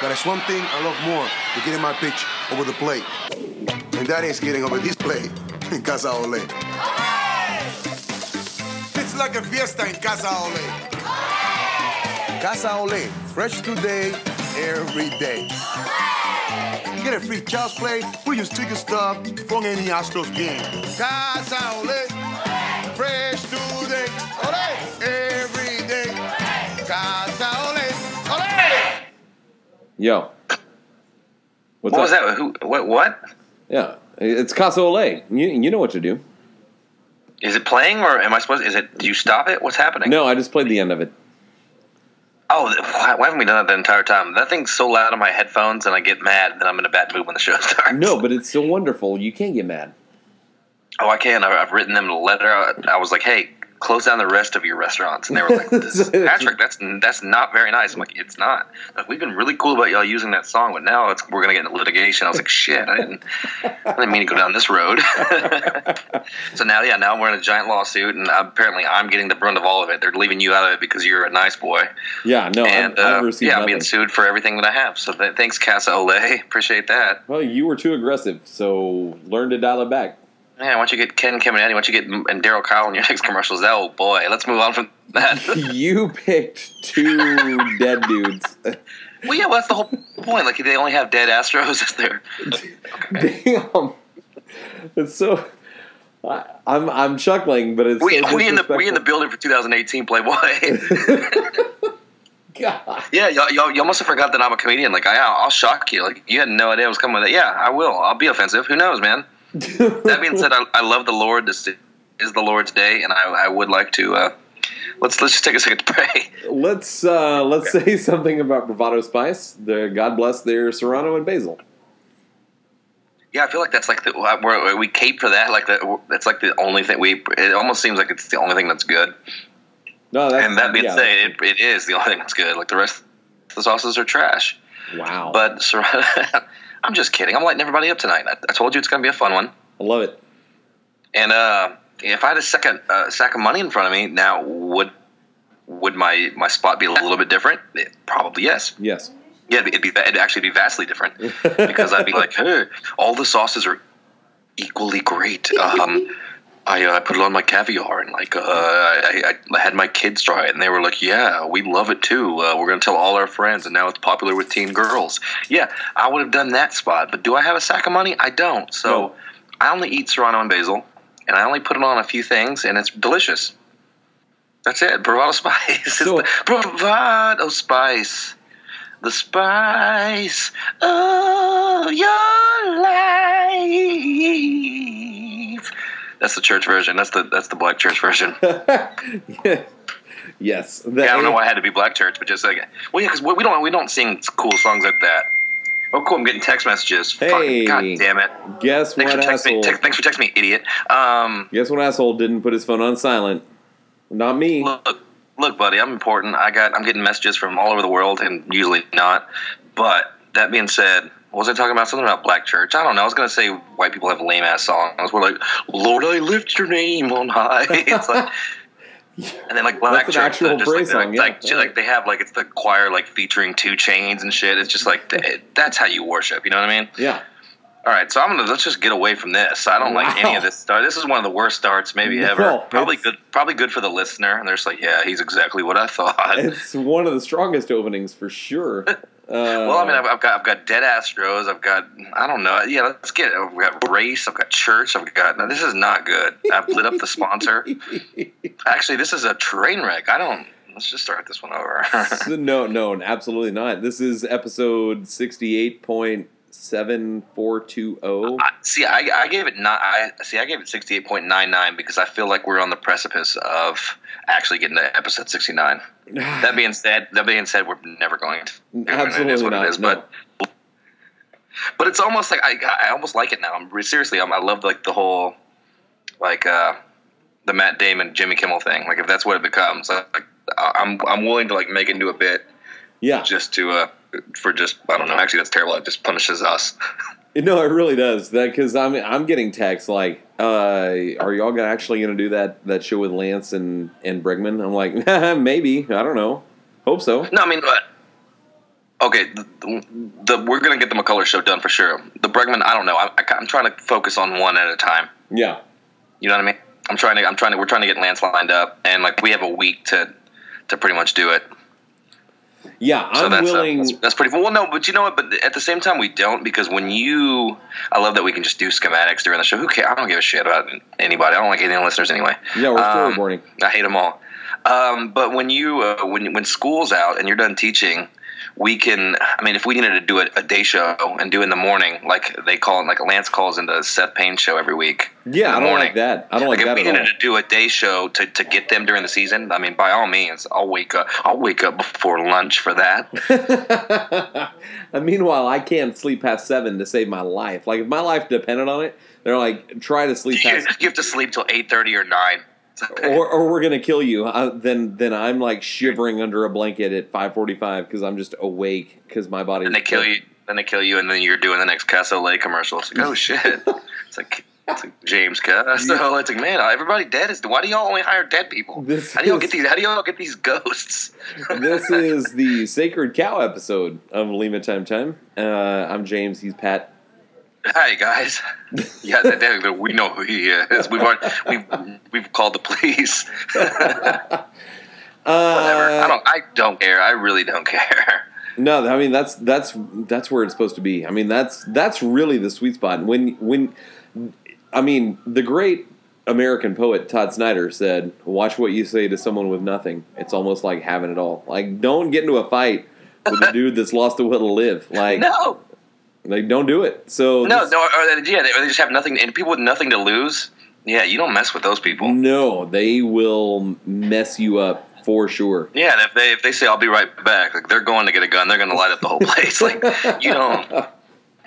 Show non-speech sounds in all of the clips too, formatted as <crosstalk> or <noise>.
But there's one thing I love more than getting my pitch over the plate. And that is getting over this plate <laughs> in Casa Ole. It's like a fiesta in Casa Ole. Casa Ole, fresh today, every day. You get a free child's play, we just ticket stuff from any Astros game. Casa Ole, Yo. What's what up? was that? Who? What? What? Yeah, it's Casa Ole. You, you know what to do. Is it playing or am I supposed? Is it? Do you stop it? What's happening? No, I just played the end of it. Oh, why, why haven't we done that the entire time? That thing's so loud on my headphones, and I get mad that I'm in a bad mood when the <laughs> show starts. No, but it's so wonderful. You can't get mad. Oh, I can. I've written them a letter. I was like, hey, close down the rest of your restaurants, and they were like, <laughs> Patrick, that's that's not very nice. I'm like, it's not. Like, we've been really cool about y'all using that song, but now it's we're gonna get into litigation. I was like, shit, I didn't, I didn't mean to go down this road. <laughs> so now, yeah, now we're in a giant lawsuit, and apparently I'm getting the brunt of all of it. They're leaving you out of it because you're a nice boy, Yeah, no, and I've, I've uh, received yeah, I'm being sued for everything that I have. So th- thanks, Casa Ole. <laughs> Appreciate that. Well, you were too aggressive, so learn to dial it back. Yeah, once you get Ken, Eddie, once you get and Darryl Kile in your <laughs> next commercials, oh boy, let's move on from that. <laughs> you picked two <laughs> dead dudes. well, yeah, well, that's the whole point. Like, they only have dead Astros as their. Damn, it's so. I, I'm I'm chuckling, but it's We, so we in the we in the building for 2018 Playboy. God. yeah, y'all, y'all, y'all must have forgot that I'm a comedian. Like, I, I'll shock you. Like, you had no idea I was coming with it. Yeah, I will. I'll be offensive. Who knows, man? That being said, I, I love the Lord. This is the Lord's day, and I, I would like to. Uh, let's let's just take a second to pray. let's uh, let's say something about Bravado Spice. The God bless their Serrano and Basil. Yeah, I feel like that's like the where we cape for that. Like the, that's like the only thing we. It almost seems like it's the only thing that's good. No, that's, and that being yeah, said, it, it is the only thing that's good. Like the rest the sauces are trash. wow. But Serrano, <laughs> I'm just kidding. I'm lighting everybody up tonight. I, I told you it's going to be a fun one. I love it. And uh, if I had a second uh, sack of money in front of me now, would would my my spot be a little bit different? It, probably yes. Yes. Yeah, it'd, be, it'd actually be vastly different <laughs> because I'd be like, hey, all the sauces are equally great. <laughs> Um, I, uh, I put it on my caviar and like uh, I, I had my kids try it and they were like, yeah, we love it too. Uh, we're gonna tell all our friends and now it's popular with teen girls. Yeah, I would have done that spot, but do I have a sack of money? I don't. So No. I only eat serrano and basil, and I only put it on a few things, and it's delicious. That's it. Bravado spice. <laughs> So- bravado spice. The spice of your life. That's the church version. That's the that's the black church version. <laughs> yes. The Yeah, I don't know why it had to be black church, but just like well, yeah, because we don't we don't sing cool songs like that. Oh, cool! I'm getting text messages. Hey. Fucking, God damn it! Guess Thanks what me. asshole? Text, thanks for texting me, idiot. Um, Guess what asshole didn't put his phone on silent? Not me. look, look, buddy, I'm important. I got, I'm getting messages from all over the world, and usually not. But that being said, what was I talking about? Something about black church. I don't know. I was gonna say white people have lame ass songs. We're like, Lord, I lift your name on high. <laughs> it's like, and then like black That's church, just like, praise they're song, like, yeah. like, like they have like it's the choir like featuring 2 Chainz and shit. It's just like that's how you worship. You know what I mean? Yeah. All right, so I'm gonna let's just get away from this. I don't like any of this start. This is one of the worst starts maybe No, ever. Probably good. Probably good for the listener. And they're just like, yeah, he's exactly what I thought. It's one of the strongest openings for sure. <laughs> Uh, well, I mean, I've, I've got I've got dead Astros. I've got I don't know. Yeah, let's get. It. I've got race. I've got church. I've got. No, this is not good. I've lit up the sponsor. <laughs> Actually, this is a train wreck. I don't. Let's just start this one over. <laughs> no, no, absolutely not. This is episode sixty-eight point seven four two zero. I, see, I, I gave it not. I see. I gave it sixty eight point nine nine because I feel like we're on the precipice of actually getting to episode sixty nine. <sighs> That being said, that being said, we're never going to. It is Absolutely what not, It is, no. But but it's almost like I I almost like it now. I'm seriously. I'm, I love like the whole like uh the Matt Damon Jimmy Kimmel thing. Like if that's what it becomes, like I'm I'm willing to like make it into a bit Yeah, just to uh for just I don't know. Actually, that's terrible. It just punishes us. <laughs> <laughs> no, it really does. That because I'm I'm getting texts like, uh, "Are y'all gonna actually gonna do that that show with Lance and and Bregman?" I'm like, <laughs> maybe. I don't know. Hope so. No, I mean, but Okay, the, the, we're gonna get the McCullers show done for sure. The Bregman, I don't know. I, I, I'm trying to focus on one at a time. Yeah. You know what I mean? I'm trying to. I'm trying to. We're trying to get Lance lined up, and like we have a week to to pretty much do it. Yeah, So I'm that's, uh, willing. that's that's pretty. Well, no, but you know what? But at the same time, we don't because when you, I love that we can just do schematics during the show. Who cares? I don't give a shit about anybody. I don't like any of the listeners anyway. yeah, we're Um, storyboarding. I hate them all. Um, but when you uh, when when school's out and you're done teaching, we can i mean if we needed to do a, a, day show and do in the morning like they call it like lance calls in the seth payne show every week. Yeah i don't morning. like that. I don't like, like if we needed all. to do a day show to, to get them during the season i mean by all means i'll wake up i'll wake up before lunch for that. <laughs> And meanwhile i can't sleep past seven to save my life. Like if my life depended on it they're like try to sleep you, past you have to sleep till 8.30 or 9 okay. or, or we're gonna kill you. I, then then I'm like shivering under a blanket at 5:45 because I'm just awake because my body. And they kill you. Then they kill you, and then you're doing the next Casa Ole commercial. It's like, oh shit! <laughs> it's like. It's like James Casso. Yeah. It's like, man, everybody dead is. Why do y'all only hire dead people? This how do y'all is, get these? How do y'all get these ghosts? this is the sacred cow episode of Lima Time Time. Uh, I'm James. He's Pat. Hi guys. Yeah, that, that- we know who he is. We've already, we've we've called the police. <laughs> Whatever. Uh, I don't. I don't care. I really don't care. No, I mean that's that's that's where it's supposed to be. I mean that's that's really the sweet spot. When when I mean the great American poet Todd Snider said, "Watch what you say to someone with nothing. It's almost like having it all. Like don't get into a fight with a <laughs> dude that's lost the will to live. Like No, like don't do it." So no, this- no. Or, they- yeah, they, or they just have nothing. And people with nothing to lose. Yeah, you don't mess with those people. no, they will mess you up for sure. Yeah, and if they if they say I'll be right back, like they're going to get a gun, they're going to light up the whole place. Like you don't. <laughs>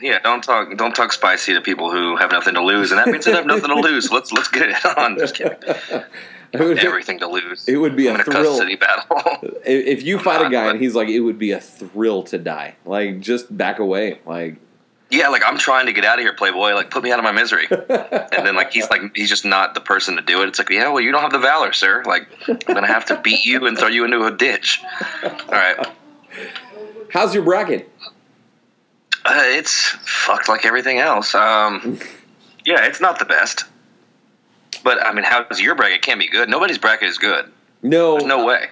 Yeah, don't talk don't talk spicy to people who have nothing to lose, and that means they have nothing to lose. Let's let's get it on. Just kidding. <laughs> Would- Everything to lose. It would be I'm a in a thrill. custody battle. <laughs> If you fight a guy and he's like, it would be a thrill to die. Like, just back away. Like, yeah, like I'm trying to get out of here, Playboy. Like put me out of my misery. <laughs> and then like he's like he's just not the person to do it. It's like yeah, well you don't have the valor, sir. Like I'm gonna have to beat you and throw you into a ditch. All right, how's your bracket? uh, it's fucked like everything else. Um, yeah, it's not the best. But I mean, how's your bracket? Can't be good. Nobody's bracket is good. No, There's no way.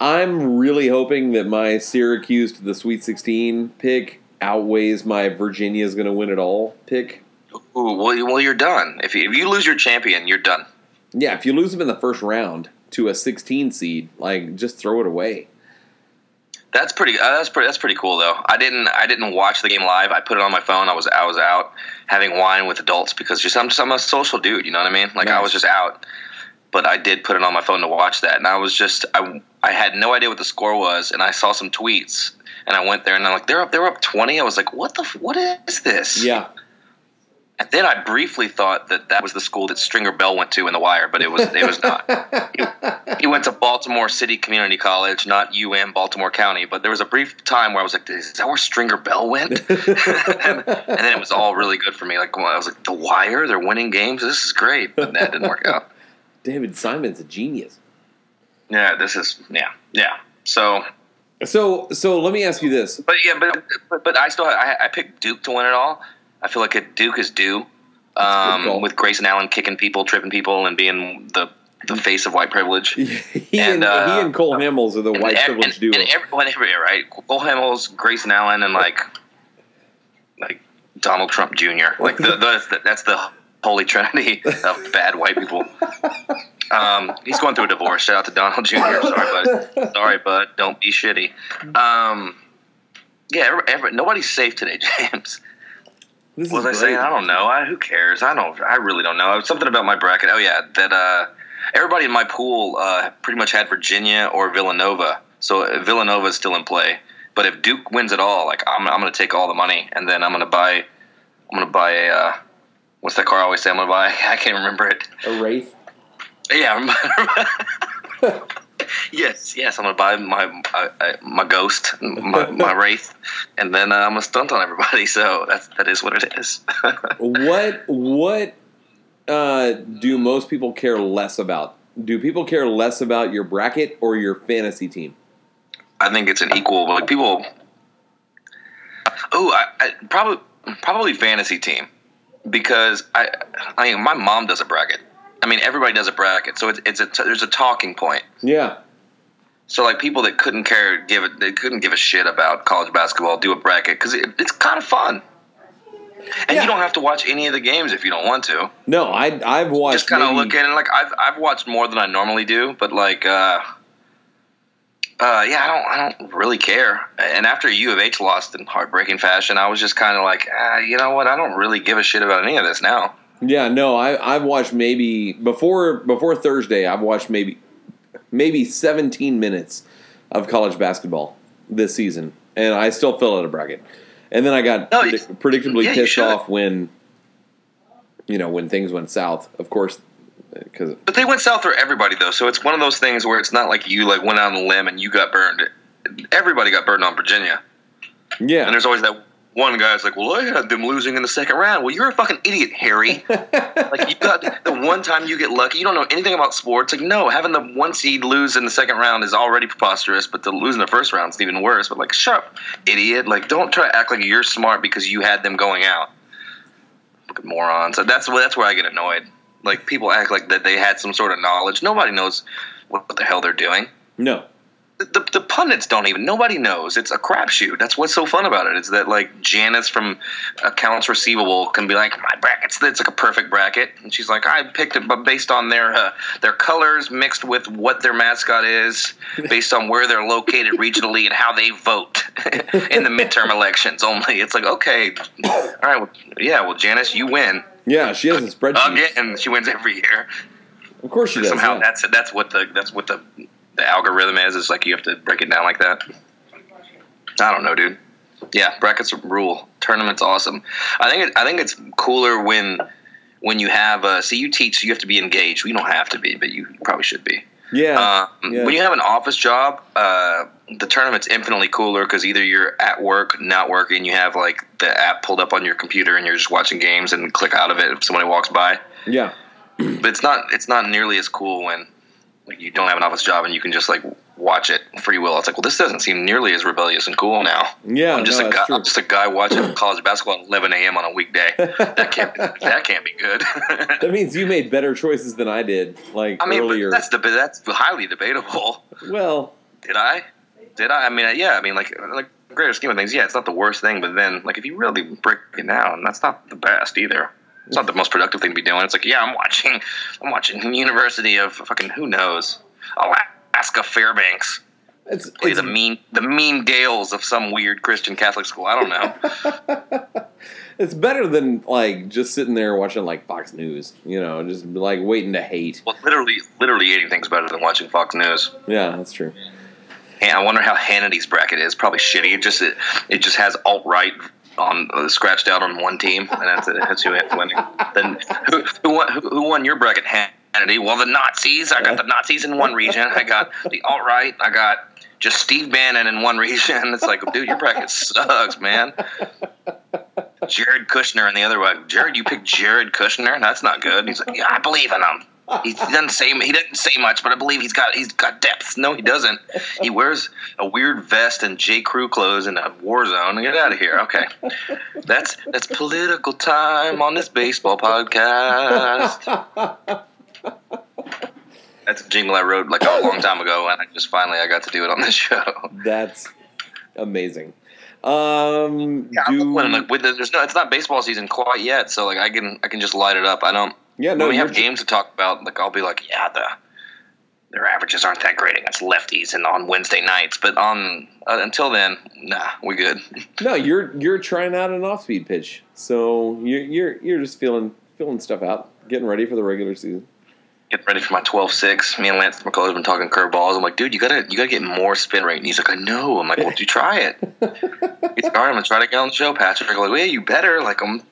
I'm really hoping that my Syracuse to the Sweet 16 pick outweighs my Virginia is going to win it all pick. Ooh, well, well, you're done. If you, if you lose your champion, you're done. Yeah, if you lose them in the first round to a 16 seed, like, just throw it away. That's pretty. Uh, that's pretty. That's pretty cool, though. I didn't. I didn't watch the game live. I put it on my phone. I was. I was out having wine with adults because just I'm. Just, I'm a social dude. You know what I mean? Like I was just out, but I did put it on my phone to watch that, and I was just. I. I had no idea what the score was, and I saw some tweets, and I went there, and I'm like, they're up. They're up twenty. I was like, what the? What is this? Yeah. And then I briefly thought that that was the school that Stringer Bell went to in the Wire, but it was. It was not. <laughs> he went to Baltimore City Community College, not UM Baltimore County. But there was a brief time where I was like, "Is that where Stringer Bell went?" <laughs> and, and then it was all really good for me. Like I was like, "The Wire, they're winning games. This is great." But that didn't work out. <laughs> David Simon's a genius. Yeah, this is yeah, yeah. So, So, so let me ask you this. but yeah, but but, but I still I, I picked Duke to win it all. I feel like a Duke is due That's a good call. um, with Grayson Allen kicking people, tripping people, and being the the face of white privilege. <laughs> he And, and, uh, he and Cole Hamels are the white and, privilege and, duo. and everyone everywhere, right? Cole Hamels, Grayson Allen, and like like Donald Trump Jr. Like the, the that's the holy trinity of bad white people. <laughs> Um, he's going through a divorce. Shout out to Donald <laughs> Jr. Sorry, bud. Sorry, bud. Don't be shitty. Um, yeah, every, every, nobody's safe today, <laughs> James. This What was I saying? I don't know. I, who cares? I don't. I really don't know. Something about my bracket. Oh yeah, that uh, everybody in my pool uh, pretty much had Virginia or Villanova. So uh, Villanova is still in play. But if Duke wins it all, like I'm, I'm going to take all the money and then I'm going to buy. I'm going to buy a. Uh, what's that car I always say I'm going to buy? <laughs> I can't remember it. A wraith. Yeah. <laughs> Yes, yes. I'm going to buy my uh, my ghost, my, my <laughs> wraith, and then uh, I'm going to stunt on everybody. So that's that is what it is. <laughs> what what uh, do most people care less about? Do people care less about your bracket or your fantasy team? I think it's an equal. Like people, Oh, I, I probably probably fantasy team because I I mean my mom does a bracket. I mean everybody does a bracket, so it's it's a there's a talking point. Yeah. So like people that couldn't care give it they couldn't give a shit about college basketball do a bracket because it, it's kind of fun. And Yeah. you don't have to watch any of the games if you don't want to. No, I I've watched Just kind of look at it like I've I've watched more than I normally do, but like uh uh yeah, I don't I don't really care. And after U of H lost in heartbreaking fashion, I was just kind of like, ah, you know what? I don't really give a shit about any of this now. Yeah, no, I I've watched maybe before before Thursday. I've watched maybe maybe 17 minutes of college basketball this season, and I still fill out a bracket. And then I got No, you- predict- predictably yeah, pissed off when you know when things went south. Of course, because But they went south for everybody though, so it's one of those things where it's not like you like went out on a limb and you got burned. Everybody got burned on Virginia. yeah, And there's always that one guy's like, "Well, I had them losing in the second round." Well, you're a fucking idiot, Harry. <laughs> like you got the one time you get lucky. You don't know anything about sports. Like, no, having the one seed lose in the second round is already preposterous, but to lose in the first round is even worse. But like, shut up, idiot! Like, don't try to act like you're smart because you had them going out. Fucking morons. That's that's where I get annoyed. Like people act like that they had some sort of knowledge. Nobody knows what, what the hell they're doing no, the, the pundits don't even nobody knows it's a crapshoot that's what's so fun about it is that like janice from accounts receivable can be like my bracket's it's like a perfect bracket and she's like i picked it but based on their uh, their colors mixed with what their mascot is <laughs> based on where they're located regionally and how they vote <laughs> in the midterm elections only it's like okay all right well, yeah well janice you win yeah, she has a spreadsheet. again and she wins every year Of course she does. somehow yeah. that's that's what the that's what the the algorithm is. Is like you have to break it down like that. I don't know, dude. Yeah, brackets rule. Tournaments awesome. I think it, I think it's cooler when when you have a see you teach so you have to be engaged. We don't have to be, but you probably should be. yeah, Um, yeah. When you have an office job, uh, the tournament's infinitely cooler because either you're at work, not working, you have like the app pulled up on your computer and you're just watching games and click out of it if somebody walks by yeah, but it's not it's not nearly as cool when like you don't have an office job and you can just like watch it free will. It's like, well, this doesn't seem nearly as rebellious and cool now. yeah. I'm just no, a guy. true. I'm just a guy watching <laughs> college basketball at 11 a.m. on a weekday. That can't that can't be good. <laughs> that means you made better choices than I did. Like I mean, earlier. that's that's highly debatable. well, Did I? Did I? I mean, uh, yeah. I mean, like like greater scheme of things, yeah, it's not the worst thing. But then, like, if you really break it down, that's not the best either. It's not the most productive thing to be doing. It's like, yeah, I'm watching, I'm watching <laughs> University of fucking who knows, Alaska Fairbanks. it's, Play it's the mean, the mean Gales of some weird Christian Catholic school. I don't know. <laughs> It's better than like just sitting there watching like Fox News, you know, just like waiting to hate. well, literally, literally anything's better than watching Fox News. Yeah, that's true. And I wonder how Hannity's bracket is. Probably shitty. It just it, it just has alt right on uh, scratched out on one team, and that's. That's who it's winning. Then who who won, who, who won your bracket, Hannity? Well, the Nazis. I got the Nazis in one region. I got the alt right. I got just Steve Bannon in one region. It's like, dude, your bracket sucks, man. Jared Kushner in the other one. Jared, you picked Jared Kushner. That's not good. He's like, yeah, I believe in him. He doesn't say he doesn't say much, but I believe he's got he's got depth. No, he doesn't. He wears a weird vest and J Crew clothes in a war zone. Get out of here. Okay, that's that's political time on this baseball podcast. That's a jingle I wrote like a long time ago, and I just finally I got to do it on this show. That's amazing. Um, Yeah, do. Like, with the, there's no, it's not baseball season quite yet, so like I can I can just light it up. I don't. Yeah, no, when we have games to talk about, like I'll be like, yeah, the their averages aren't that great against lefties and on Wednesday nights, but on uh, until then, nah, we good. <laughs> no, you're you're trying out an off-speed pitch, so you're you're you're just feeling feeling stuff out, getting ready for the regular season. Getting ready for my 12-6. Me and Lance McCullers have been talking curveballs. I'm like, dude, you gotta you gotta get more spin rate. And he's like, I know. I'm like, well, <laughs> do you try it? he's like, all right, I'm gonna try to get on the show, Patrick. I'm like, well, yeah, you better. Like, I'm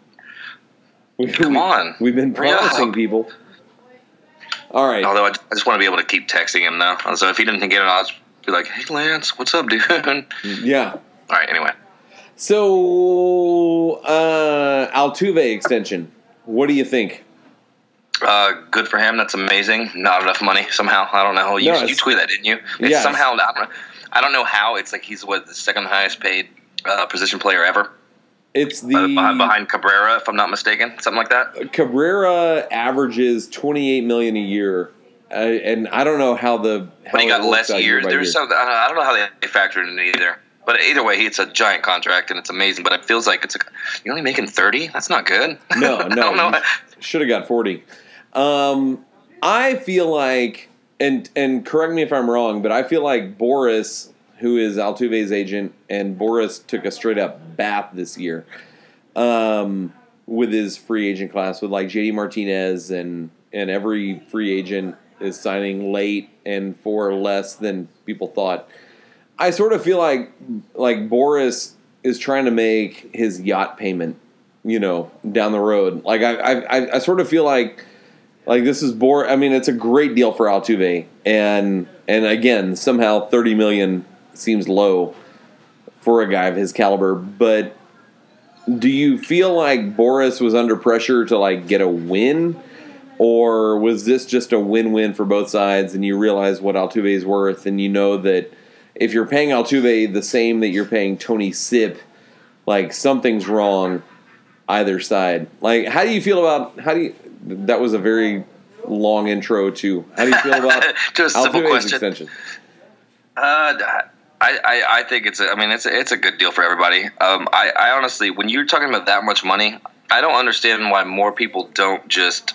Come on. we've been promising people. All right, Although I, I just want to be able to keep texting him now. So if he didn't get it, I'll just be like, "Hey, Lance, what's up, <laughs> dude?" Yeah. All right. Anyway, So, uh, Altuve extension. What do you think? uh, good for him. That's amazing. Not enough money somehow. I don't know. You No, you tweeted that, didn't you? It's Yes. somehow. I don't, know, I don't know how. It's like he's what the second highest paid uh, position player ever. It's the Uh, behind, Cabrera, if I'm not mistaken, something like that. Cabrera averages 28 million a year, uh, and I don't know how the how But he got less year years. There's year. some. I don't, know how they, factored in either. But either way, it's a giant contract and it's amazing. But it feels like it's a, you're only making thirty. That's not good. No, no, <laughs> should have got 40. Um, I feel like, and and correct me if I'm wrong, but I feel like Boras, who is Altuve's agent, and Boras took a straight up bath this year um, with his free agent class, with like JD Martinez and and every free agent is signing late and for less than people thought. I sort of feel like like Boras is trying to make his yacht payment, you know, down the road. Like I I, I- sort of feel like like this is Bor. I mean, it's a great deal for Altuve, and and again, somehow thirty million seems low for a guy of his caliber. But do you feel like Boras was under pressure to like get a win? Or was this just a win-win for both sides, and you realize what Altuve is worth, and you know that if you're paying Altuve the same that you're paying Tony Sipp, like something's wrong either side. Like, how do you feel about how do you? That was a very long intro to how do you feel about <laughs> To a simple Altuve's question. extension? Uh, I, I, I think it's. A, I mean, it's a, it's a good deal for everybody. Um, I, I honestly, when you're talking about that much money, I don't understand why more people don't just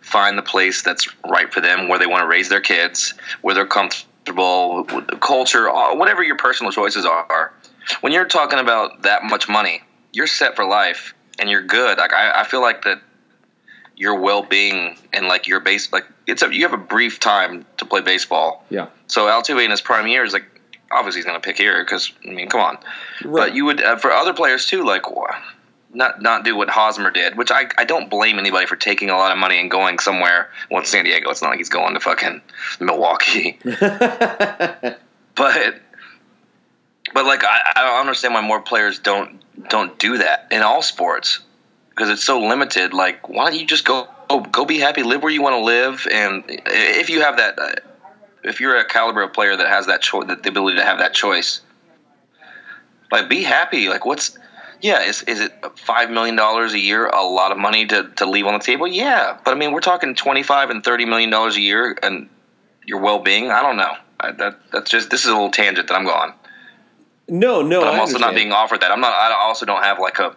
find the place that's right for them, where they want to raise their kids, where they're comfortable, with the culture, uh, whatever your personal choices are. When you're talking about that much money, you're set for life and you're good. Like I, I feel like that your well-being and like your base, like it's a you have a brief time to play baseball. Yeah, So Altuve in his prime years, like obviously he's going to pick here because I mean, come on. Right. But you would uh, for other players too, like not not do what Hosmer did, which I I don't blame anybody for taking a lot of money and going somewhere. Well, San Diego. It's not like he's going to fucking Milwaukee. <laughs> but but like I, I don't understand why more players don't don't do that in all sports because it's so limited. Like, why don't you just go oh, go be happy, live where you want to live, and if you have that, uh, if you're a caliber of player that has that choice, the ability to have that choice, like be happy. Like, what's yeah, is is it five million dollars a year a lot of money to to leave on the table? Yeah, but I mean, we're talking twenty five and thirty million dollars a year, and your well being. I don't know. I, that that's just this is a little tangent that I'm going. no, no. But I'm also not being offered that. I'm not. I also don't have like a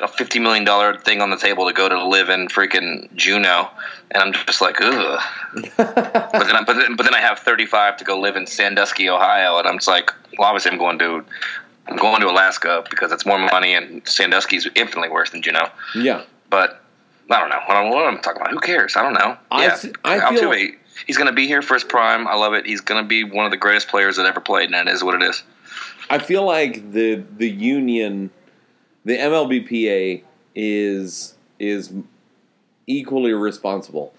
a fifty million dollar thing on the table to go to live in freaking Juneau, and I'm just like, ugh. <laughs> but then, I, but then, but then I have thirty five to go live in Sandusky, Ohio, and I'm just like, well, obviously I'm going to. I'm going to Alaska because it's more money, and Sandusky's infinitely worse than Juneau. Yeah, But I don't know what I'm, what I'm talking about. Who cares? I don't know. I yeah, th- I feel- he's going to be here for his prime. I love it. He's going to be one of the greatest players that ever played, and that is what it is. I feel like the the union, the MLBPA is is equally responsible.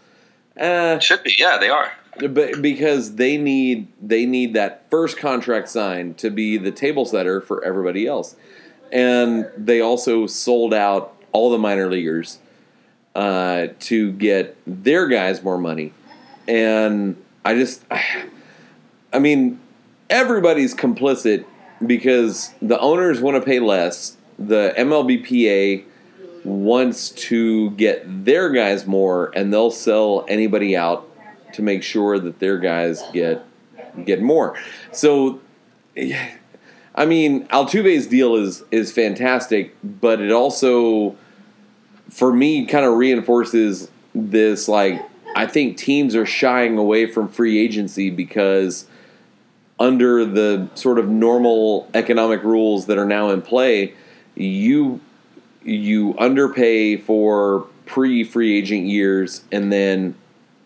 Uh, Should be. Yeah, they are. but because they need they need that first contract signed to be the table setter for everybody else, and they also sold out all the minor leaguers uh, to get their guys more money, and I just, I mean, everybody's complicit because the owners want to pay less. The MLBPA wants to get their guys more, and they'll sell anybody out to make sure that their guys get get more. So, I mean, Altuve's deal is is fantastic, but it also, for me, kind of reinforces this. Like, I think teams are shying away from free agency because under the sort of normal economic rules that are now in play, you you underpay for pre free agent years and then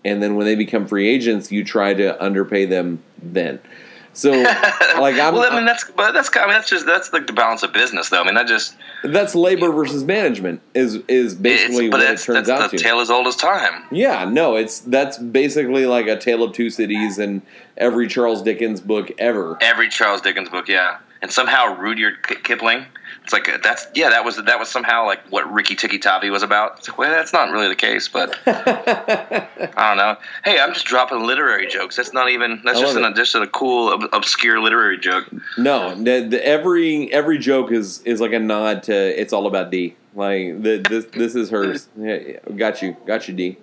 and then when they become free agents you try to underpay them then so <laughs> like I'm, well, I mean, that's but that's I mean, that's just that's like the balance of business, though. I mean, that just that's labor versus management is is basically what it turns that's out the to tale as old as time. yeah no it's that's basically like a tale of two cities and every charles dickens book ever Every Charles Dickens book, yeah. And somehow Rudyard Kipling. It's like uh, that's yeah, that was that was somehow like what Rikki Tikki Tavi was about. It's like, well, that's not really the case, but <laughs> I don't know. Hey, I'm just dropping literary jokes. That's not even that's just an just a cool ob- obscure literary joke. No, the, the, every every joke is is like a nod to it's all about D. Like the, this this is hers. <laughs> Yeah, got you, got you, D.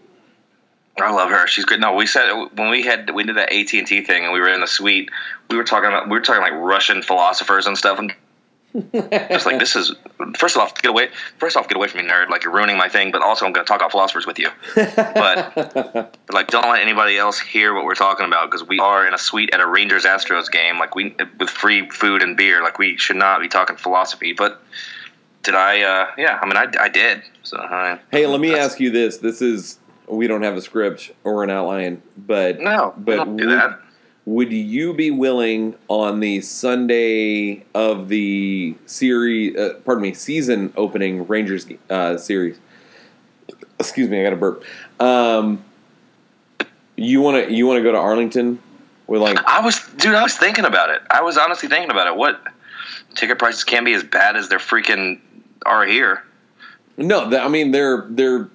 I love her. She's good. No, we said when we had we did that AT and T thing and we were in the suite. We were talking about we were talking like Russian philosophers and stuff, and <laughs> just like this is first off get away. First off, get away from me, nerd. Like you're ruining my thing. But also, I'm going to talk about philosophers with you. But, but <laughs> like, don't let anybody else hear what we're talking about because we are in a suite at a Rangers Astros game. Like we with free food and beer. Like we should not be talking philosophy. But did I? uh Yeah, I mean, I, I did. So uh, Hey, let me ask you this. This is we don't have a script or an outline, but No, but would, that. would you be willing on the Sunday of the series? Uh, pardon me, season opening Rangers uh, series. Excuse me, I got a burp. Um, you want to you want to go to Arlington with like I was, dude. I was thinking about it. I was honestly thinking about it. What ticket prices can't be as bad as they're freaking are here. No, th- I mean their their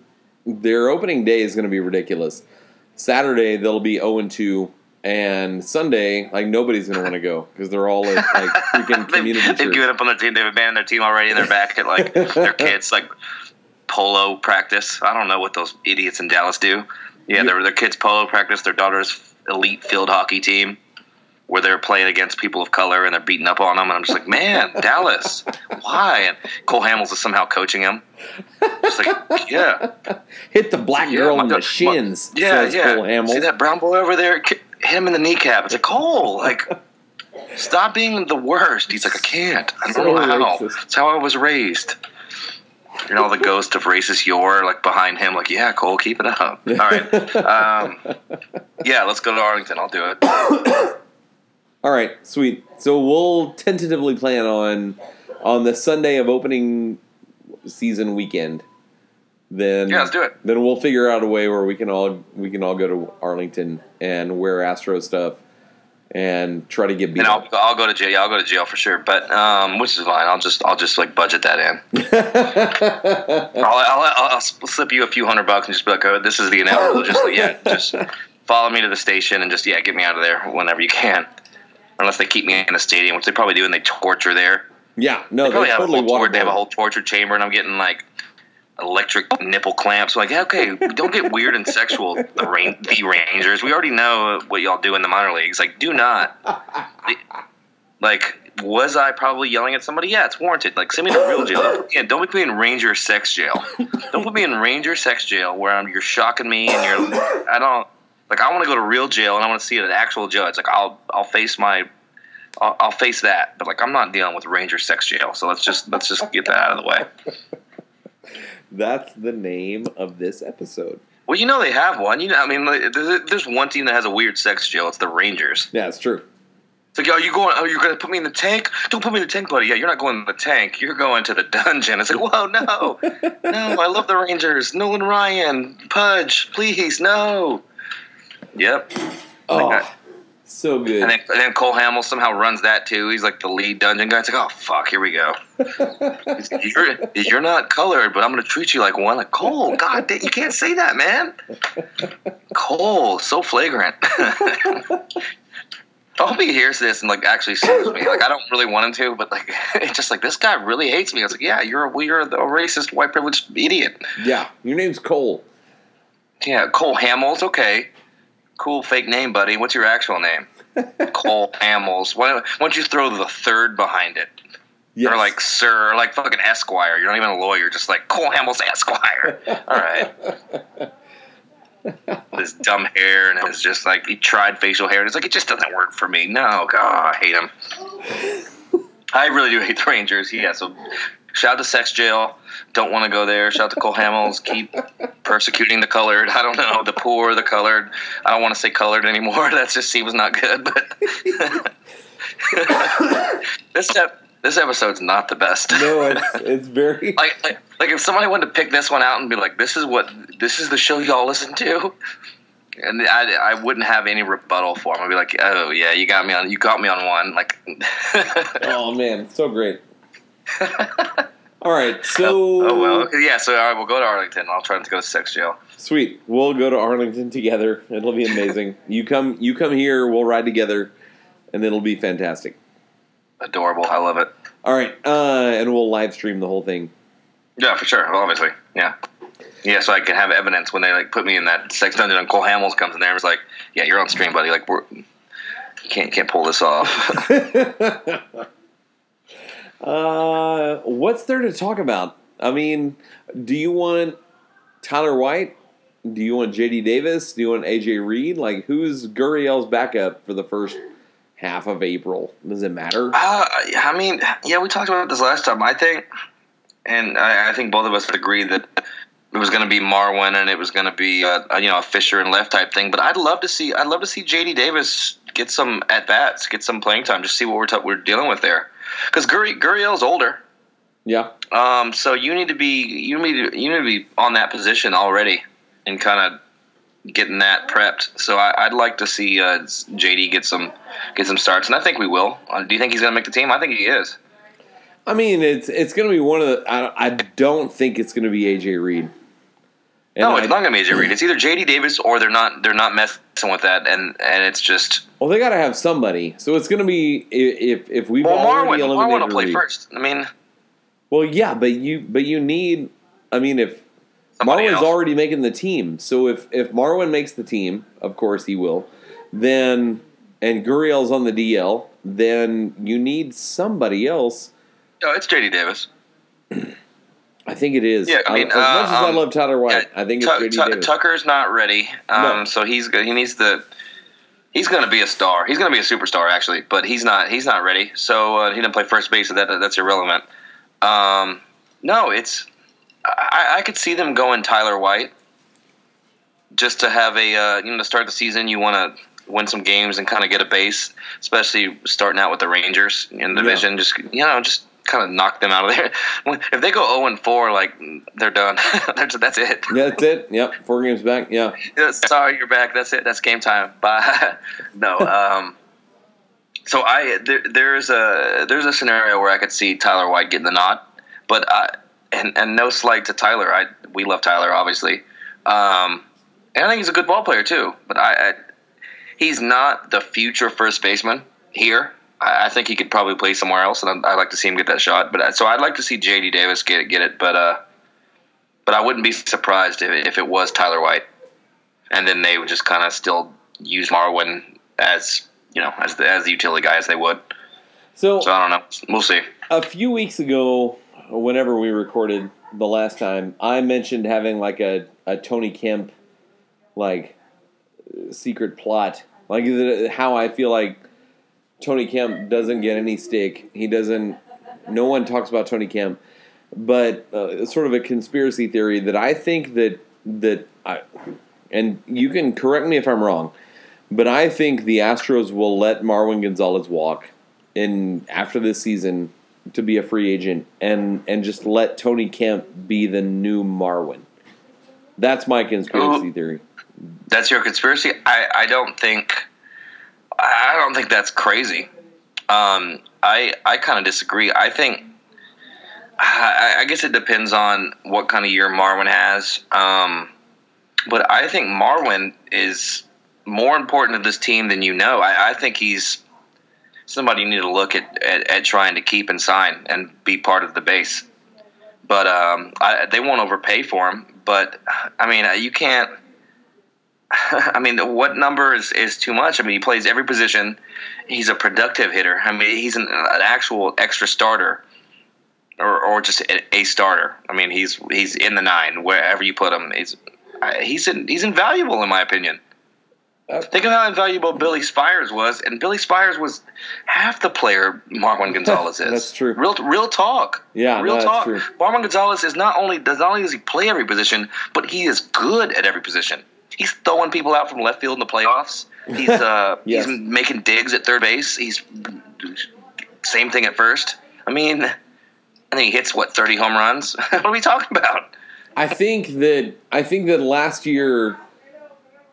their opening day is going to be ridiculous. Saturday they'll be zero and two, and Sunday like nobody's going to want to go because they're all at like <laughs> freaking community they've, they've given up on their team. They've abandoned their team already, and they're back at like their <laughs> kids like polo practice. I don't know what those idiots in Dallas do. Yeah, their their kids polo practice. Their daughter's elite field hockey team. Where they're playing against people of color and they're beating up on them, and I'm just like, man, <laughs> Dallas, why? And Cole Hamels is somehow coaching him. Just like, yeah, Hit the black Yeah, girl my in the shins. Yeah, says yeah. Cole Hamels. See that brown boy over there? Hit him in the kneecap. It's like Cole, like, <laughs> stop being the worst. He's like, I can't. I don't So know how. racist. That's how I was raised. You know, the ghost of racist yore, like behind him, like, yeah, Cole, keep it up. <laughs> All right, um, yeah, let's go to Arlington. I'll do it. <coughs> All right, sweet. So we'll tentatively plan on on the Sunday of opening season weekend. Then Yeah, let's do it. Then we'll figure out a way where we can all we can all go to Arlington and wear Astro stuff and try to get beat And I'll. I'll go to jail. I'll go to jail for sure. But um, which is fine. I'll just I'll just like budget that in. <laughs> I'll, I'll, I'll, slip you a few hundred bucks and just be like, oh, this is the inevitable. Just like, yeah, just <laughs> follow me to the station and just yeah, get me out of there whenever you can. Unless they keep me in the stadium, which they probably do, and they torture there. yeah, no, They probably they have, totally a whole tor- they have a whole torture chamber, and I'm getting like electric nipple clamps. like, yeah, okay, don't get weird and sexual. The rain, the Rangers. We already know what y'all do in the minor leagues. Like, do not. Like, was I probably yelling at somebody? Yeah, it's warranted. Like, send me to real jail. Don't put me in, don't put me in Ranger sex jail. Don't put me in Ranger sex jail where I'm, you're shocking me and you're. I don't. Like, I want to go to real jail and I want to see an actual judge. Like, I'll I'll face my. I'll, I'll face that, but like I'm not dealing with Ranger sex jail. So let's just let's just get that out of the way. <laughs> That's the name of this episode. Well, you know they have one. You know, I mean, like, there's one team that has a weird sex jail. It's the Rangers. Yeah, it's true. It's like, are you going? Oh, you're going to put me in the tank? Don't put me in the tank, buddy. Yeah, you're not going in the tank. You're going to the dungeon. It's like, whoa, no, <laughs> no. I love the Rangers. Nolan Ryan, Pudge, please, no. Yep. Oh, that. so good. And then, and then Cole Hamels somehow runs that too. He's like the lead dungeon guy. It's like, oh fuck, here we go. <laughs> you're, you're not colored, but I'm gonna treat you like one. Like Cole, God, you can't say that, man. Cole, so flagrant. I hope he hears this and like actually sues me. Like I don't really want him to, but like <laughs> it's just like this guy really hates me. I was like, yeah, you're a you're a racist, white privileged idiot. yeah, your name's Cole. Yeah, Cole Hamels, okay. Cool fake name, buddy. What's your actual name? <laughs> Cole Hamels. Why, why don't you throw the third behind it? Yes. Or like Sir, or like fucking Esquire. You're not even a lawyer, just like Cole Hamels Esquire. <laughs> All right. his dumb hair and his just like he tried facial hair and it's like it just doesn't work for me. No, God, I hate him. <laughs> I really do hate the Rangers. He has so shout out to Sex Jail. Don't want to go there. Shout out to Cole Hamels. Keep persecuting the colored. I don't know the poor, the colored. I don't want to say colored anymore. <laughs> That just seems not good. But <laughs> this this episode's not the best. No, it's <laughs> it's very like, like like if somebody wanted to pick this one out and be like, this is what this is the show y'all listen to. and I, I wouldn't have any rebuttal for him. I'd be like, "Oh yeah, you got me on, you got me on one." Like, oh man, so great. <laughs> All right, so oh well, okay, yeah. So all right, we'll go to Arlington. I'll try not to go to sex jail. Sweet, we'll go to Arlington together. It'll be amazing. <laughs> you come, you come here. We'll ride together, and it'll be fantastic. Adorable. I love it. All right, uh, and we'll live stream the whole thing. Yeah, for sure. Obviously, yeah. Yeah, so I can have evidence when they like put me in that sex dungeon and Cole Hamels comes in there and is like, "Yeah, you're on stream, buddy. Like, we're you can't can't pull this off." <laughs> uh, what's there to talk about? I mean, do you want Tyler White? Do you want JD Davis? Do you want AJ Reed? Like, who's Gurriel's backup for the first half of April? Does it matter? Uh, I mean, yeah, we talked about this last time. I think, and I, I think both of us agreed that it was going to be Marwin and it was going to be a, a, you know a Fisher and left type thing. But I'd love to see I'd love to see JD Davis get some at bats, get some playing time, just see what we're t- we're dealing with there. Because Gurriel's older. Yeah. Um. So you need to be you need to, you need to be on that position already and kind of getting that prepped. So I, would like to see uh, JD get some get some starts, and I think we will. Uh, do you think he's going to make the team? I think he is. I mean, it's it's going to be one of the. I, I don't think it's going to be AJ Reed. And no, it's I, not going to be AJ Reed. It's either JD Davis or they're not. They're not messing with that, and and it's just. Well, they got to have somebody. So it's going to be if if we've well, Marwin, Marwin will play Reed. first. I mean. Well, yeah, but you but you need. I mean, if Marwin's else. already making the team, so if if Marwin makes the team, of course he will. Then and Gurriel's on the DL, then you need somebody else no, it's JD Davis. <clears throat> I think it is. Yeah, I mean, as much uh, as I um, love Tyler White, yeah, I think it's T- Davis. Tucker's not ready, um, no. so he's he needs the he's going to be a star. He's going to be a superstar actually, but he's not he's not ready. So uh, he didn't play first base, so that that's irrelevant. Um, no, it's I, I, could see them going Tyler White just to have a uh, you know to start the season. You want to win some games and kind of get a base, especially starting out with the Rangers in the division. Yeah. Just you know just kind of knock them out of there. If they go zero and four, like they're done. <laughs> that's it. Yeah, that's it. Yep, four games back. Yeah. Sorry, you're back. That's it. That's game time. Bye. <laughs> no. <laughs> Um. So I there, there's a there's a scenario where I could see Tyler White getting the nod, but I, and and no slight to Tyler. I we love Tyler obviously, um, and I think he's a good ball player too. But I, I he's not the future first baseman here. I, think he could probably play somewhere else, and I'd, I'd, like to see him get that shot. But uh, so I'd like to see J.D. Davis get it, get it. But uh, but I wouldn't be surprised if, if it was Tyler White, and then they would just kind of still use Marwin as you know as the as the utility guy as they would. So, so I don't know. We'll see. A few weeks ago, whenever we recorded the last time, I mentioned having like a, a Tony Kemp like secret plot, like how I feel like Tony Kemp doesn't get any stake. He doesn't. No one talks about Tony Kemp, but uh, sort of a conspiracy theory that I think that that I, and you can correct me if I'm wrong, but I think the Astros will let Marwin Gonzalez walk in after this season to be a free agent and and just let Tony Kemp be the new Marwin. That's my conspiracy theory. That's your conspiracy. I I don't think I don't think that's crazy. Um, I I kind of disagree. I think I, I, guess it depends on what kind of year Marwin has. Um, but I think Marwin is more important to this team than you know. I, I think he's somebody you need to look at, at, at, trying to keep and sign and be part of the base. But um, I, they won't overpay for him. But I mean, you can't <laughs> I mean, what number is, is too much? I mean, he plays every position. He's a productive hitter. I mean, he's an, an actual extra starter, or, or just a, a, starter. I mean, he's he's in the nine wherever you put him. He's he's in, he's invaluable in my opinion. Uh, Think of how invaluable Billy Spiers was, and Billy Spiers was half the player Marwin <laughs> Gonzalez is. that's true. Real, real talk. Yeah, real no, talk. True. Marwin Gonzalez is not only does not only does he play every position, but he is good at every position he's throwing people out from left field in the playoffs. He's <laughs> uh, yes. he's making digs at third base. He's same thing at first. I mean, I think he hits what thirty home runs. <laughs> what are we talking about? I think that I think that last year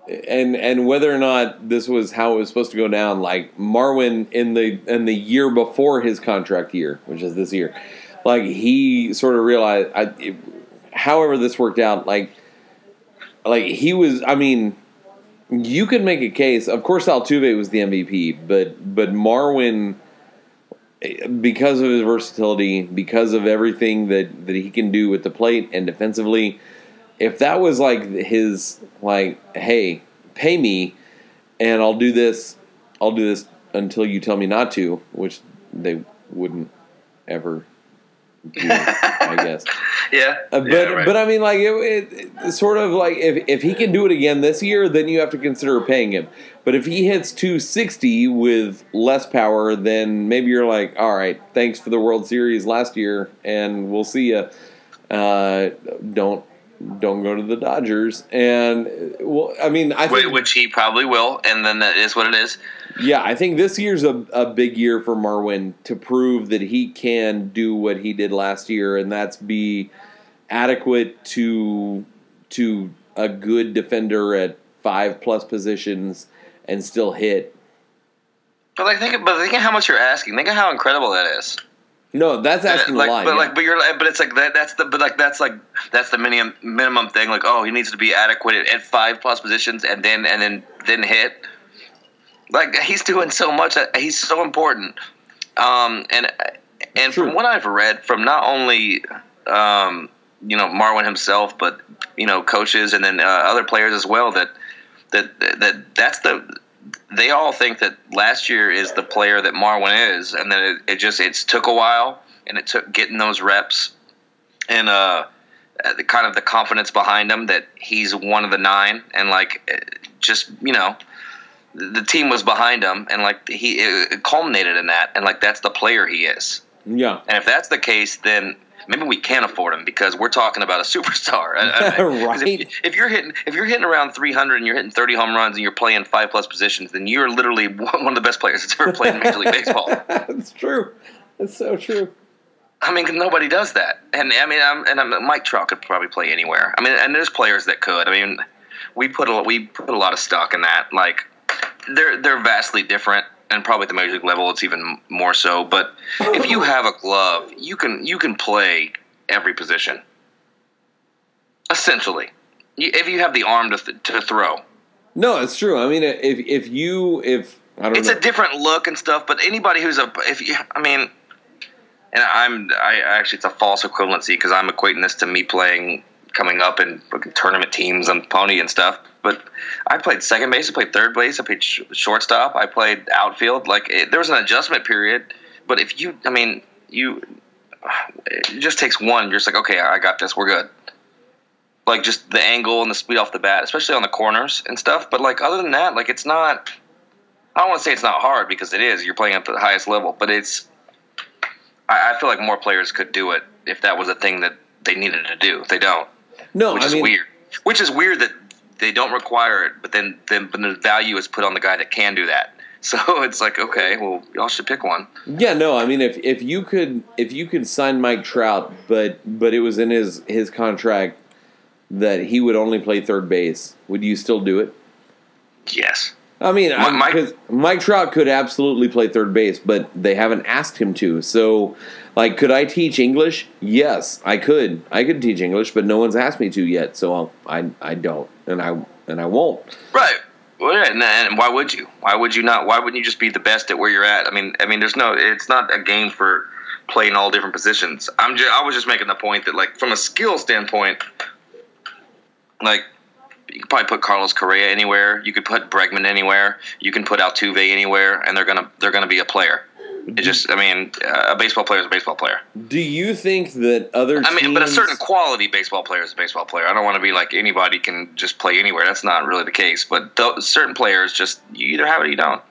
and and whether or not this was how it was supposed to go down, like Marwin in the in the year before his contract year, which is this year, like he sort of realized. I, it, however, this worked out, like like he was. I mean, you could make a case. Of course, Altuve was the MVP, but but Marwin, because of his versatility, because of everything that that he can do with the plate and defensively if that was like his like hey pay me and i'll do this i'll do this until you tell me not to which they wouldn't ever i <laughs> guess. Yeah, Uh, but yeah, right. but i mean like it, it, it's sort of like if, if he can do it again this year then you have to consider paying him. But if he hits 260 with less power then maybe you're like all right thanks for the world series last year and we'll see you uh, don't don't go to the Dodgers. And well, I mean, I think which he probably will, and then that is what it is. yeah, I think this year's a, a big year for Marwin to prove that he can do what he did last year, and that's be adequate to to a good defender at five plus positions and still hit. But like, think, but think of how much you're asking. Think of how incredible that is. No, that's asking like, a lot. But yeah. like, but you're, like- but it's like that. That's the, but like, that's like, that's the minimum minimum thing. Like, oh, he needs to be adequate at, at five plus positions, and then and then then hit. Like he's doing so much. He's so important. Um, and and True. from what I've read from not only um, you know Marwin himself, but you know coaches and then uh, other players as well that that that that's the they all think that last year is the player that Marwin is, and then it, it just it's took a while, and it took getting those reps and uh, the kind of the confidence behind him that he's one of the nine, and like just you know the the team was behind him, and like he it culminated in that, and like that's the player he is. yeah, And if that's the case, then maybe we can't afford him because we're talking about a <laughs> superstar. I- I- <laughs> Right. If, if you're hitting, if you're hitting around 300 and you're hitting 30 home runs and you're playing five plus positions, then you're literally <laughs> one of the best players that's ever played in Major League Baseball. that's true. That's so true. I mean, nobody does that. And I mean, I'm, and I'm, Mike Trout could probably play anywhere. I mean, and there's players that could. I mean, we put a we put a lot of stock in that. Like, they're they're vastly different, and probably at the major league level, it's even more so. But if you have a glove, you can you can play every position. Essentially, if you have the arm to th- to throw, No, it's true. I mean, if if you if I don't it's know. a different look and stuff. But anybody who's a if you, I mean, and I'm I actually it's a false equivalency because I'm equating this to me playing coming up in tournament teams and pony and stuff. But I played second base, I played third base, I played sh- shortstop, I played outfield. Like it, there was an adjustment period. But if you, I mean, you, it just takes one. You're just like, okay, I got this. We're good. Like just the angle and the speed off the bat, especially on the corners and stuff. But like other than that, like it's not. I don't want to say it's not hard because it is. You're playing at the highest level, but it's. I, I feel like more players could do it if that was a thing that they needed to do. They don't, no, which I is mean, weird. Which is weird that they don't require it, but then then but the value is put on the guy that can do that. <laughs> So it's like, okay, well, y'all should pick one. Yeah, no, I mean if if you could if you could sign Mike Trout, but but it was in his his contract that he would only play third base, would you still do it? Yes. I mean, I, Mike- because Mike Trout could absolutely play third base, but they haven't asked him to. So, like, could I teach English? Yes, I could. I could teach English, but no one's asked me to yet. So I'll, I I don't, and I and I won't. Right. Well, yeah, and, and why would you? Why would you not? Why wouldn't you just be the best at where you're at? I mean, I mean, there's no. It's not a game for playing all different positions. I'm just. I was just making the point that, like, from a skill standpoint, like, you could probably put Carlos Correa anywhere. You could put Bregman anywhere. You can put Altuve anywhere, and they're gonna they're gonna be a player. It just. I mean, uh, a baseball player is a baseball player. Do you think that other? I mean, but a certain quality baseball player is a baseball player. I don't want to be like anybody can just play anywhere. That's not really the case. But th- certain players just you either have it or you don't.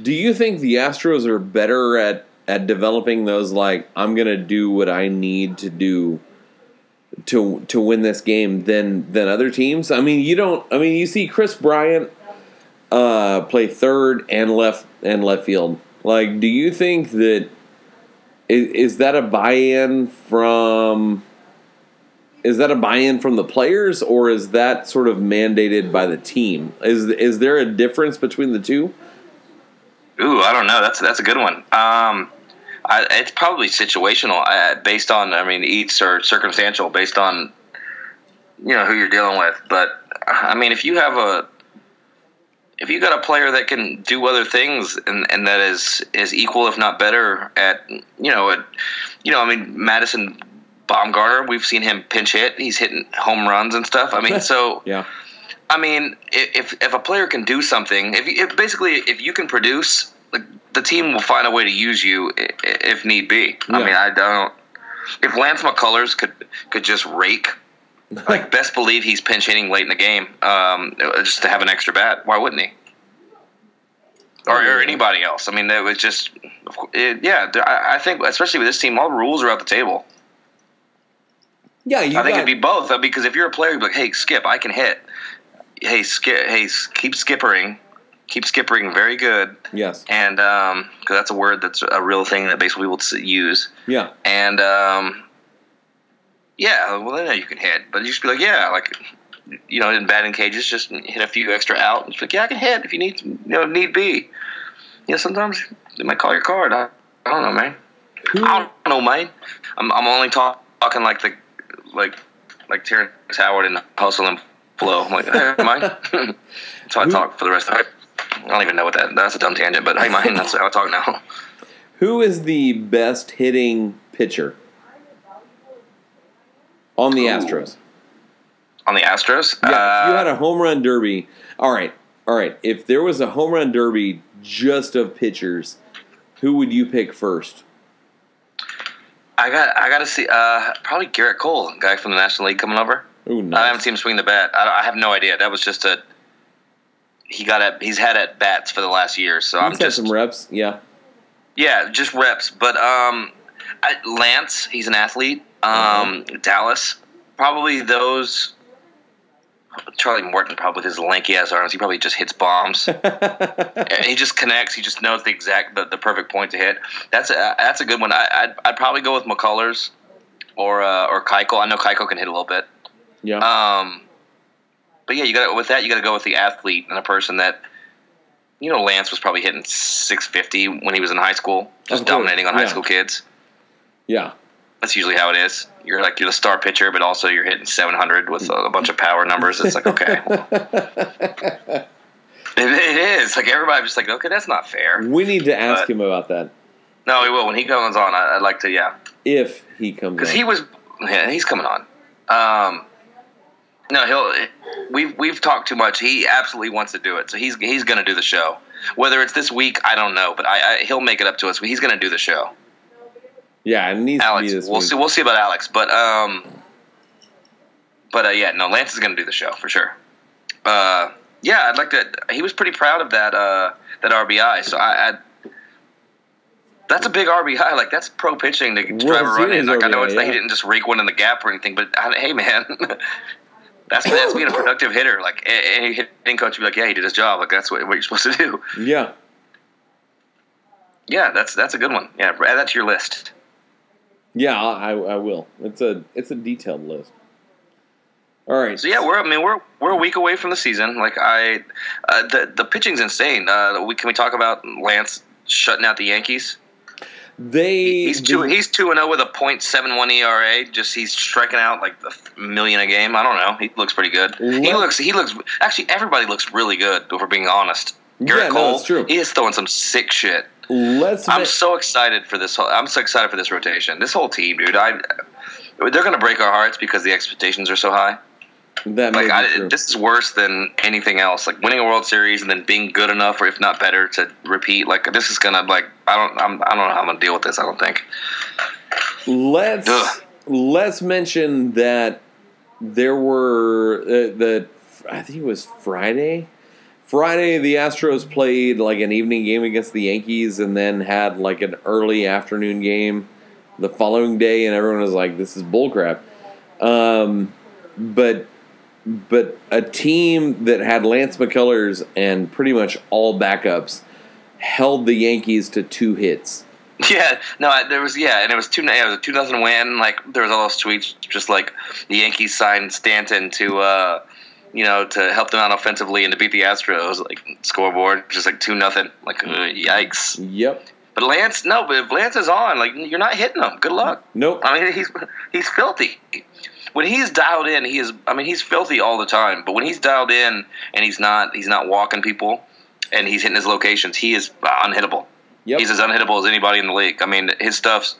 Do you think the Astros are better at at developing those like I'm gonna do what I need to do to to win this game than than other teams? I mean, you don't. I mean, you see Kris Bryant uh, play third and left and left field. Like, do you think that is, is that a buy-in from is that a buy-in from the players or is that sort of mandated by the team? Is is there a difference between the two? Ooh, I don't know. That's that's a good one. Um, I, it's probably situational, uh, based on I mean eats or circumstantial, based on you know who you're dealing with. But I mean, if you have a if you got a player that can do other things and, and that is is equal if not better at you know at you know I mean Madison Bumgarner we've seen him pinch hit he's hitting home runs and stuff I mean <laughs> so Yeah. I mean if if a player can do something if, if basically if you can produce like the team will find a way to use you if need be. I mean I don't if Lance McCullers could could just rake <laughs> like best believe he's pinch hitting late in the game um, just to have an extra bat why wouldn't he? Or, or anybody else. I mean it was just it, yeah I, I think especially with this team all the rules are out the table. Yeah, you i think it'd be both because if you're a player you'd be like hey skip i can hit. Hey skip hey keep skippering keep skippering very good Yes. and um because that's a word that's a real thing that basically people use Yeah. and um, yeah, well then you can hit, but you just be like, yeah, like you know, in batting cages, just hit a few extra out. And just like, yeah, I can hit if you need, you know, need be. You know, sometimes they might call your card. I, I don't know, man. Who, I don't know, man. I'm, I'm only talk, talking like the like like Terrence Howard and Hustle and Flow. I'm like, hey, man. <laughs> so I talk for the rest of it. I don't even know what that. That's a dumb tangent, but hey, man, <laughs> that's how I talk now. who is the best hitting pitcher on the Ooh. Astros? On the Astros, Yeah, if you uh, had a home run derby. All right, all right. If there was a home run derby just of pitchers, who would you pick first? I got I got to see uh, probably Gerrit Cole, guy from the National League coming over. Ooh, I haven't seen him swing the bat. I, I have no idea. That was just a he got at he's had at bats for the last year. So I'm had just some reps. Yeah. yeah, just reps. But um, I, Lance, he's an athlete. Um, Dallas, probably those. Charlie Morton, probably with his lanky ass arms, he probably just hits bombs. <laughs> He just connects. He just knows the exact, the, the perfect point to hit. That's a that's a good one. I, I'd, I'd probably go with McCullers or uh, or Keuchel. I know Keuchel can hit a little bit. yeah. Um, but yeah, you got with that. You got to go with the athlete and a person that, you know, Lance was probably hitting 650 when he was in high school, just dominating on high school kids. yeah. That's usually how it is. You're like you're the star pitcher, but also you're hitting 700 with a, a bunch of power numbers. It's like okay, <laughs> it, it is like everybody's just like okay, that's not fair. We need to ask But- him about that No, he will when he comes on. I, I'd like to, yeah, if he comes. because he was, yeah, he's coming on. Um, no, he'll. We've we've talked too much. He absolutely wants to do it, so he's he's going to do the show. Whether it's this week, I don't know, but I, I he'll make it up to us. He's going to do the show. yeah, it needs Alex, to be this we'll week. see. We'll see about Alex, but um, but uh, yeah, no, Lance is going to do the show for sure. Uh, yeah, I'd like to. He was pretty proud of that uh that RBI, so I. I that's a big RBI. Like that's pro pitching to drive a run in. Like I know RBI, it's not he didn't just rake one in the gap or anything, but uh, hey, man, <laughs> that's that's being a productive hitter. Like a- any hitting coach would be like, yeah, he did his job. Like that's what, what you're supposed to do. yeah. Yeah, that's that's a good one. Yeah, add that to your list. Yeah, I, I will. It's a it's a detailed list. All right. So yeah, we're I mean we're we're a week away from the season. Like I, uh, the the pitching's insane. Uh, we can we talk about Lance shutting out the Yankees? They He's two he's two and zero with a .71 ERA. Just he's striking out like a million a game. I don't know. He looks pretty good. He looks he looks actually everybody looks really good. If we're being honest, Gerrit Yeah, no, Cole it's true. he is throwing some sick shit. let's I'm ma- so excited for this. Whole, I'm so excited for this rotation. This whole team, dude. I they're gonna break our hearts because the expectations are so high. that Like I, this is worse than anything else. Like winning a World Series and then being good enough, or if not better, to repeat. Like this is gonna like I don't I'm, I don't know how I'm gonna deal with this. I don't think. let's Ugh. let's mention that there were uh, the I think it was Friday. Friday, the Astros played like an evening game against the Yankees, and then had like an early afternoon game the following day, and everyone was like, "This is bullcrap." Um, but but a team that had Lance McCullers and pretty much all backups held the Yankees to two hits. Yeah, no, I- there was yeah, and it was two. Yeah, it was a two nothing win. Like there was all those tweets, just like the Yankees signed Stanton to, uh, you know, to help them out offensively and to beat the Astros. Like scoreboard, just like two nothing. Like uh, yikes. Yep. But Lance, no, but if Lance is on, like you're not hitting him. Good luck. Nope. I mean, he's he's filthy. When he's dialed in, he is. I mean, he's filthy all the time. But when he's dialed in and he's not, he's not walking people, and he's hitting his locations, he is unhittable. Yep. He's as unhittable as anybody in the league. I mean, his stuff's,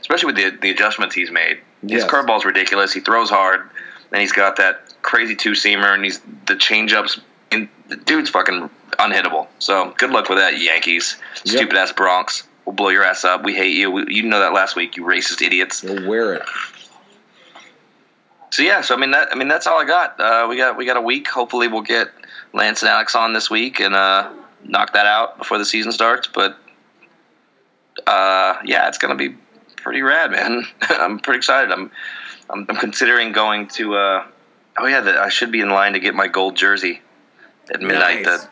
especially with the the adjustments he's made. His curveball's ridiculous. He throws hard, and he's got that crazy two seamer, and he's the changeups. And the dude's fucking unhittable. So good luck with that, Yankees. Yep. Stupid ass Bronx. We'll blow your ass up. We hate you. We, you know that last week, you racist idiots. You'll wear it. So yeah, so I mean that I mean that's all I got. Uh, we got we got a week. Hopefully we'll get Lance and Alex on this week and uh, knock that out before the season starts. But uh, yeah, it's gonna be pretty rad, man. <laughs> I'm pretty excited. I'm I'm, I'm considering going to. Uh, oh yeah, the, I should be in line to get my gold jersey at midnight. Nice. The,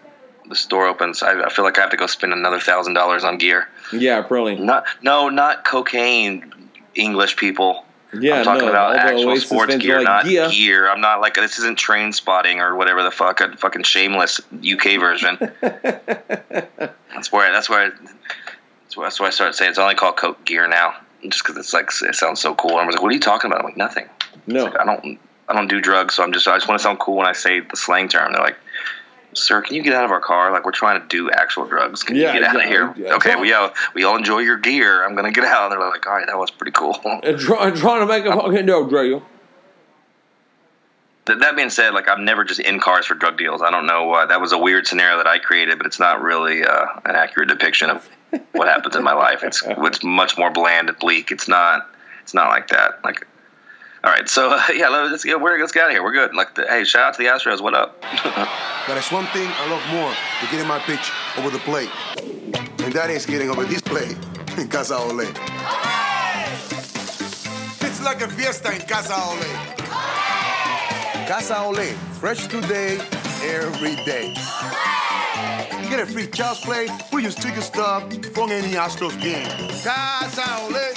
the store opens. I, I feel like I have to go spend another thousand dollars on gear. Yeah, probably. Not no, not cocaine. English people. Yeah, I'm talking no. about actual Oasis sports gear, like, not yeah. gear. I'm not like this isn't Trainspotting or whatever the fuck a fucking shameless UK version. <laughs> that's where that's where that's where, that's where I started saying it's only called Coke gear now, just because it's like it sounds so cool. And I was like, "What are you talking about?" I'm like, "Nothing." No. Like, I don't I don't do drugs, so I'm just I just want to sound cool when I say the slang term. They're like. Sir, can you get out of our car? Like we're trying to do actual drugs. Can Yeah, you get out of here? yeah. Okay, we all we all enjoy your gear. I'm gonna get out. And they're like, all right, that was pretty cool. <laughs> I'm try- trying to make a fucking dope deal. Th- That being said, like I'm never just in cars for drug deals. I don't know why. That was a weird scenario that I created, but it's not really uh, an accurate depiction of what happens in my life. It's it's much more bland and bleak. It's not it's not like that. Like, all right, so uh, <laughs> yeah, let's get we're, let's get out of here. We're good. Like, the, hey, shout out to the Astros. What up? <laughs> But there's one thing I love more than getting my pitch over the plate. And that is getting over this plate <laughs> in Casa Ole. It's like a fiesta in Casa Ole. Casa Ole, fresh today, every day. You get a free child's play, we use ticket stuff from any Astros game. Casa Ole.